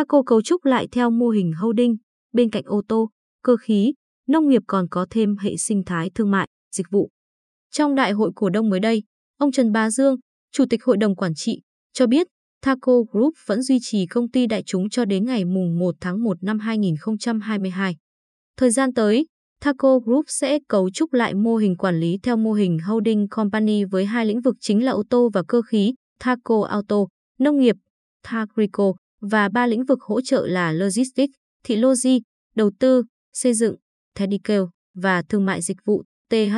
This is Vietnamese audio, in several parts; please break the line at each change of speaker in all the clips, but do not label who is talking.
Thaco cấu trúc lại theo mô hình holding, bên cạnh ô tô, cơ khí, nông nghiệp còn có thêm hệ sinh thái thương mại, dịch vụ. Trong đại hội cổ đông mới đây, ông Trần Bá Dương, Chủ tịch Hội đồng Quản trị, cho biết Thaco Group vẫn duy trì công ty đại chúng cho đến ngày mùng 1 tháng 1 năm 2022. Thời gian tới, Thaco Group sẽ cấu trúc lại mô hình quản lý theo mô hình holding company với hai lĩnh vực chính là ô tô và cơ khí, Thaco Auto, nông nghiệp, Thagrico và ba lĩnh vực hỗ trợ là logistics, thị logi, đầu tư, xây dựng, medical và thương mại dịch vụ THE.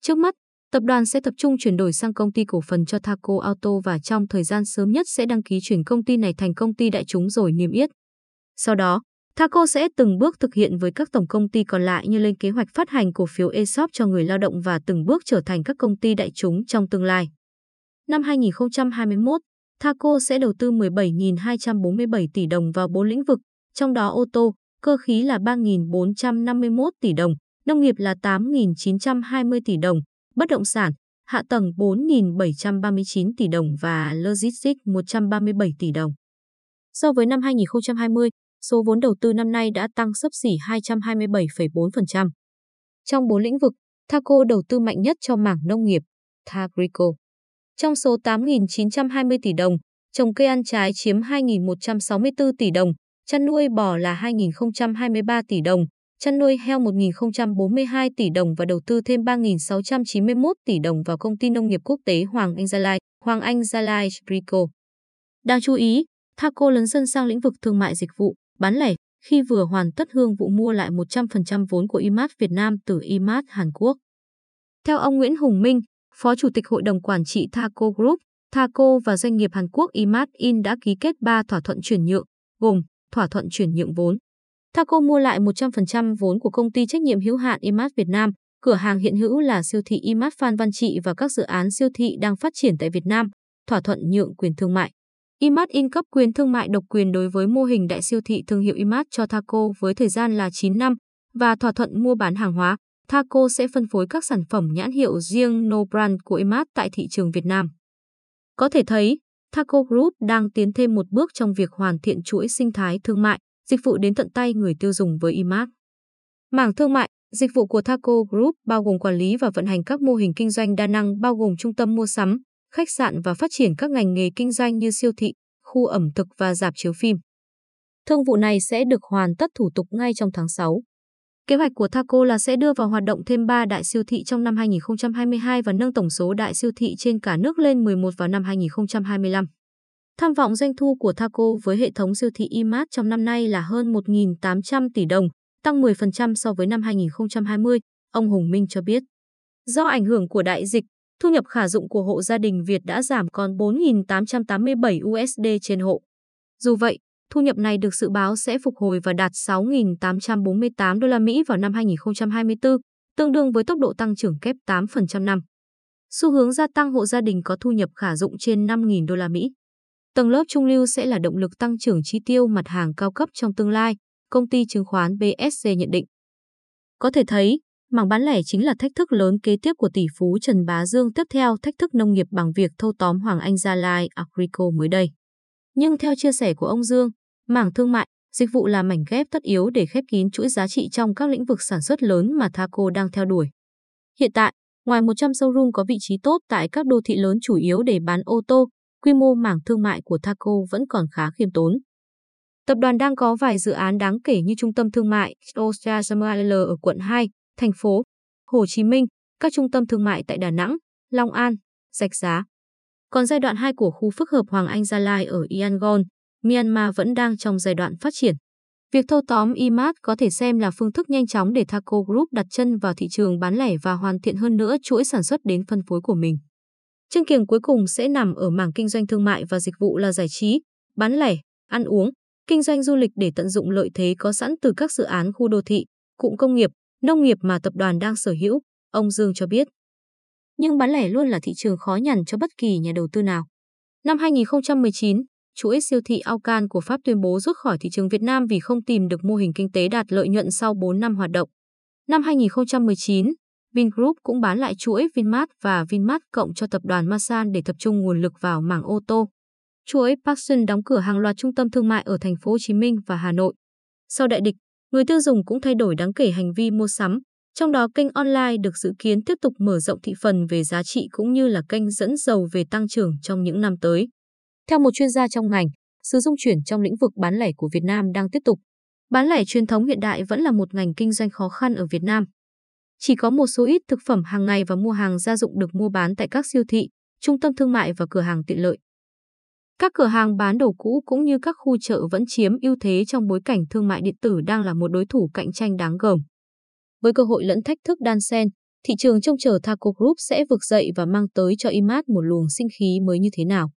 Trước mắt, tập đoàn sẽ tập trung chuyển đổi sang công ty cổ phần cho Thaco Auto và trong thời gian sớm nhất sẽ đăng ký chuyển công ty này thành công ty đại chúng rồi niêm yết. Sau đó, Thaco sẽ từng bước thực hiện với các tổng công ty còn lại như lên kế hoạch phát hành cổ phiếu ESOP cho người lao động và từng bước trở thành các công ty đại chúng trong tương lai. Năm 2021, Thaco sẽ đầu tư 17.247 tỷ đồng vào 4 lĩnh vực, trong đó ô tô, cơ khí là 3.451 tỷ đồng, nông nghiệp là 8.920 tỷ đồng, bất động sản, hạ tầng 4.739 tỷ đồng và logistics 137 tỷ đồng. So với năm 2020, số vốn đầu tư năm nay đã tăng sấp xỉ 227,4%. Trong 4 lĩnh vực, Thaco đầu tư mạnh nhất cho mảng nông nghiệp, Thagrico. Trong số 8.920 tỷ đồng, trồng cây ăn trái chiếm 2.164 tỷ đồng, chăn nuôi bò là 2.023 tỷ đồng, chăn nuôi heo 1.042 tỷ đồng và đầu tư thêm 3.691 tỷ đồng vào công ty nông nghiệp quốc tế Hoàng Anh Gia Lai, Hoàng Anh Gia Lai Sprico. Đáng chú ý, Thaco lấn sân sang lĩnh vực thương mại dịch vụ, bán lẻ khi vừa hoàn tất hương vụ mua lại 100% vốn của IMAT Việt Nam từ IMAT Hàn Quốc. Theo ông Nguyễn Hùng Minh, Phó Chủ tịch Hội đồng Quản trị Thaco Group, Thaco và doanh nghiệp Hàn Quốc IMAT In đã ký kết 3 thỏa thuận chuyển nhượng, gồm thỏa thuận chuyển nhượng vốn. Thaco mua lại 100% vốn của công ty trách nhiệm hữu hạn IMAT Việt Nam, cửa hàng hiện hữu là siêu thị IMAT Phan Văn Trị và các dự án siêu thị đang phát triển tại Việt Nam, thỏa thuận nhượng quyền thương mại. IMAT in cấp quyền thương mại độc quyền đối với mô hình đại siêu thị thương hiệu IMAT cho Thaco với thời gian là 9 năm và thỏa thuận mua bán hàng hóa. Thaco sẽ phân phối các sản phẩm nhãn hiệu riêng No Brand của IMAT tại thị trường Việt Nam. Có thể thấy, Thaco Group đang tiến thêm một bước trong việc hoàn thiện chuỗi sinh thái thương mại, dịch vụ đến tận tay người tiêu dùng với IMAT. Mảng thương mại, dịch vụ của Thaco Group bao gồm quản lý và vận hành các mô hình kinh doanh đa năng bao gồm trung tâm mua sắm, khách sạn và phát triển các ngành nghề kinh doanh như siêu thị, khu ẩm thực và dạp chiếu phim. Thương vụ này sẽ được hoàn tất thủ tục ngay trong tháng 6. Kế hoạch của Thaco là sẽ đưa vào hoạt động thêm 3 đại siêu thị trong năm 2022 và nâng tổng số đại siêu thị trên cả nước lên 11 vào năm 2025. Tham vọng doanh thu của Thaco với hệ thống siêu thị IMAT trong năm nay là hơn 1.800 tỷ đồng, tăng 10% so với năm 2020, ông Hùng Minh cho biết. Do ảnh hưởng của đại dịch, thu nhập khả dụng của hộ gia đình Việt đã giảm còn 4.887 USD trên hộ. Dù vậy, thu nhập này được dự báo sẽ phục hồi và đạt 6.848 đô la Mỹ vào năm 2024, tương đương với tốc độ tăng trưởng kép 8% năm. Xu hướng gia tăng hộ gia đình có thu nhập khả dụng trên 5.000 đô la Mỹ. Tầng lớp trung lưu sẽ là động lực tăng trưởng chi tiêu mặt hàng cao cấp trong tương lai, công ty chứng khoán BSC nhận định. Có thể thấy, mảng bán lẻ chính là thách thức lớn kế tiếp của tỷ phú Trần Bá Dương tiếp theo thách thức nông nghiệp bằng việc thâu tóm Hoàng Anh Gia Lai Agrico mới đây. Nhưng theo chia sẻ của ông Dương, mảng thương mại, dịch vụ là mảnh ghép tất yếu để khép kín chuỗi giá trị trong các lĩnh vực sản xuất lớn mà Thaco đang theo đuổi. Hiện tại, ngoài 100 showroom có vị trí tốt tại các đô thị lớn chủ yếu để bán ô tô, quy mô mảng thương mại của Thaco vẫn còn khá khiêm tốn. Tập đoàn đang có vài dự án đáng kể như trung tâm thương mại Ostrasaml ở quận 2, thành phố Hồ Chí Minh, các trung tâm thương mại tại Đà Nẵng, Long An, Rạch Giá. Còn giai đoạn 2 của khu phức hợp Hoàng Anh Gia Lai ở Yangon, Myanmar vẫn đang trong giai đoạn phát triển. Việc thâu tóm IMAT có thể xem là phương thức nhanh chóng để Thaco Group đặt chân vào thị trường bán lẻ và hoàn thiện hơn nữa chuỗi sản xuất đến phân phối của mình. Chương kiềng cuối cùng sẽ nằm ở mảng kinh doanh thương mại và dịch vụ là giải trí, bán lẻ, ăn uống, kinh doanh du lịch để tận dụng lợi thế có sẵn từ các dự án khu đô thị, cụm công nghiệp, nông nghiệp mà tập đoàn đang sở hữu, ông Dương cho biết. Nhưng bán lẻ luôn là thị trường khó nhằn cho bất kỳ nhà đầu tư nào. Năm 2019, chuỗi siêu thị Auchan của Pháp tuyên bố rút khỏi thị trường Việt Nam vì không tìm được mô hình kinh tế đạt lợi nhuận sau 4 năm hoạt động. Năm 2019, Vingroup cũng bán lại chuỗi Vinmart và Vinmart cộng cho tập đoàn Masan để tập trung nguồn lực vào mảng ô tô. chuỗi Parkson đóng cửa hàng loạt trung tâm thương mại ở thành phố Hồ Chí Minh và Hà Nội. Sau đại địch, người tiêu dùng cũng thay đổi đáng kể hành vi mua sắm, trong đó kênh online được dự kiến tiếp tục mở rộng thị phần về giá trị cũng như là kênh dẫn dầu về tăng trưởng trong những năm tới. Theo một chuyên gia trong ngành, sự dung chuyển trong lĩnh vực bán lẻ của Việt Nam đang tiếp tục. Bán lẻ truyền thống hiện đại vẫn là một ngành kinh doanh khó khăn ở Việt Nam. Chỉ có một số ít thực phẩm hàng ngày và mua hàng gia dụng được mua bán tại các siêu thị, trung tâm thương mại và cửa hàng tiện lợi. Các cửa hàng bán đồ cũ cũng như các khu chợ vẫn chiếm ưu thế trong bối cảnh thương mại điện tử đang là một đối thủ cạnh tranh đáng gờm. Với cơ hội lẫn thách thức đan xen, thị trường trông chờ Thaco Group sẽ vực dậy và mang tới cho IMAT một luồng sinh khí mới như thế nào.